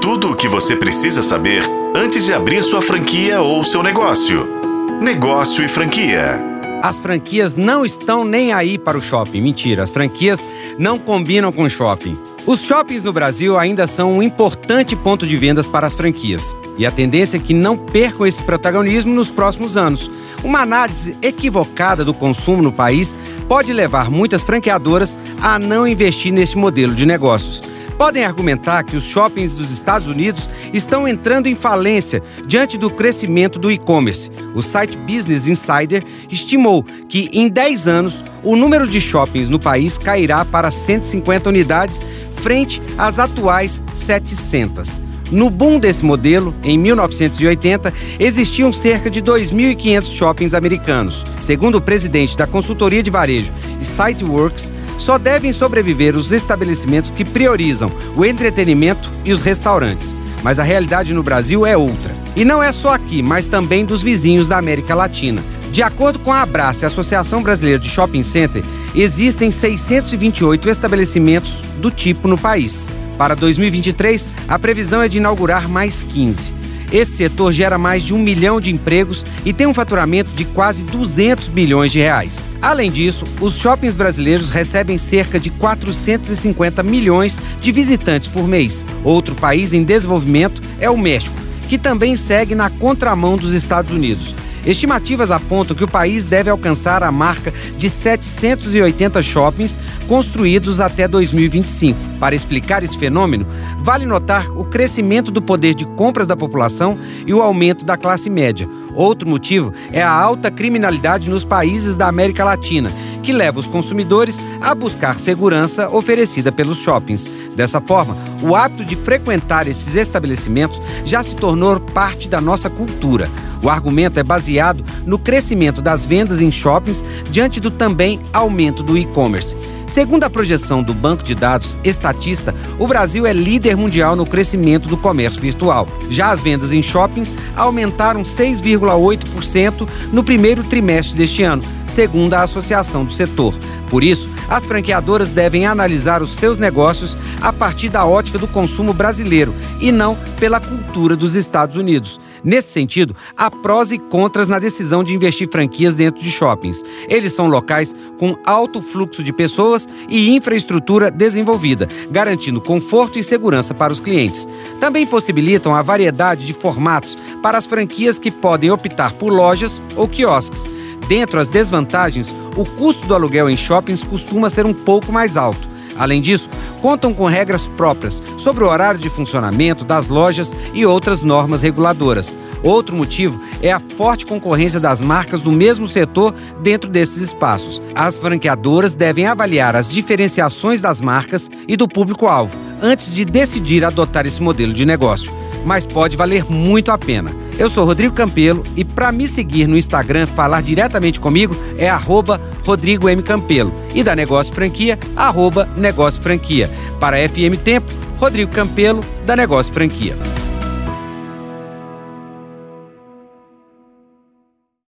Tudo o que você precisa saber antes de abrir sua franquia ou seu negócio. Negócio e franquia. As franquias não estão nem aí para o shopping. Mentira, as franquias não combinam com o shopping. Os shoppings no Brasil ainda são um importante ponto de vendas para as franquias. E a tendência é que não percam esse protagonismo nos próximos anos. Uma análise equivocada do consumo no país pode levar muitas franqueadoras a não investir neste modelo de negócios podem argumentar que os shoppings dos Estados Unidos estão entrando em falência diante do crescimento do e-commerce. O site Business Insider estimou que em 10 anos o número de shoppings no país cairá para 150 unidades frente às atuais 700. No boom desse modelo, em 1980, existiam cerca de 2.500 shoppings americanos. Segundo o presidente da consultoria de varejo Siteworks, só devem sobreviver os estabelecimentos que priorizam o entretenimento e os restaurantes. Mas a realidade no Brasil é outra. E não é só aqui, mas também dos vizinhos da América Latina. De acordo com a Abrace, Associação Brasileira de Shopping Center, existem 628 estabelecimentos do tipo no país. Para 2023, a previsão é de inaugurar mais 15. Esse setor gera mais de um milhão de empregos e tem um faturamento de quase 200 bilhões de reais. Além disso, os shoppings brasileiros recebem cerca de 450 milhões de visitantes por mês. Outro país em desenvolvimento é o México, que também segue na contramão dos Estados Unidos. Estimativas apontam que o país deve alcançar a marca de 780 shoppings construídos até 2025. Para explicar esse fenômeno, vale notar o crescimento do poder de compras da população e o aumento da classe média. Outro motivo é a alta criminalidade nos países da América Latina, que leva os consumidores a buscar segurança oferecida pelos shoppings. Dessa forma, o hábito de frequentar esses estabelecimentos já se tornou parte da nossa cultura. O argumento é baseado no crescimento das vendas em shoppings diante do também aumento do e-commerce. Segundo a projeção do banco de dados Estatista, o Brasil é líder mundial no crescimento do comércio virtual. Já as vendas em shoppings aumentaram 6,8% no primeiro trimestre deste ano, segundo a associação do setor. Por isso, as franqueadoras devem analisar os seus negócios a partir da ótica do consumo brasileiro e não pela cultura dos Estados Unidos. Nesse sentido, há prós e contras na decisão de investir franquias dentro de shoppings. Eles são locais com alto fluxo de pessoas e infraestrutura desenvolvida, garantindo conforto e segurança para os clientes. Também possibilitam a variedade de formatos para as franquias que podem optar por lojas ou quiosques. Dentro as desvantagens, o custo do aluguel em shoppings costuma ser um pouco mais alto. Além disso, contam com regras próprias sobre o horário de funcionamento das lojas e outras normas reguladoras. Outro motivo é a forte concorrência das marcas do mesmo setor dentro desses espaços. As franqueadoras devem avaliar as diferenciações das marcas e do público-alvo antes de decidir adotar esse modelo de negócio. Mas pode valer muito a pena. Eu sou Rodrigo Campelo e para me seguir no Instagram, falar diretamente comigo é arroba Rodrigo M. Campelo e da Negócio Franquia, arroba Negócio Franquia. Para FM Tempo, Rodrigo Campelo, da Negócio Franquia.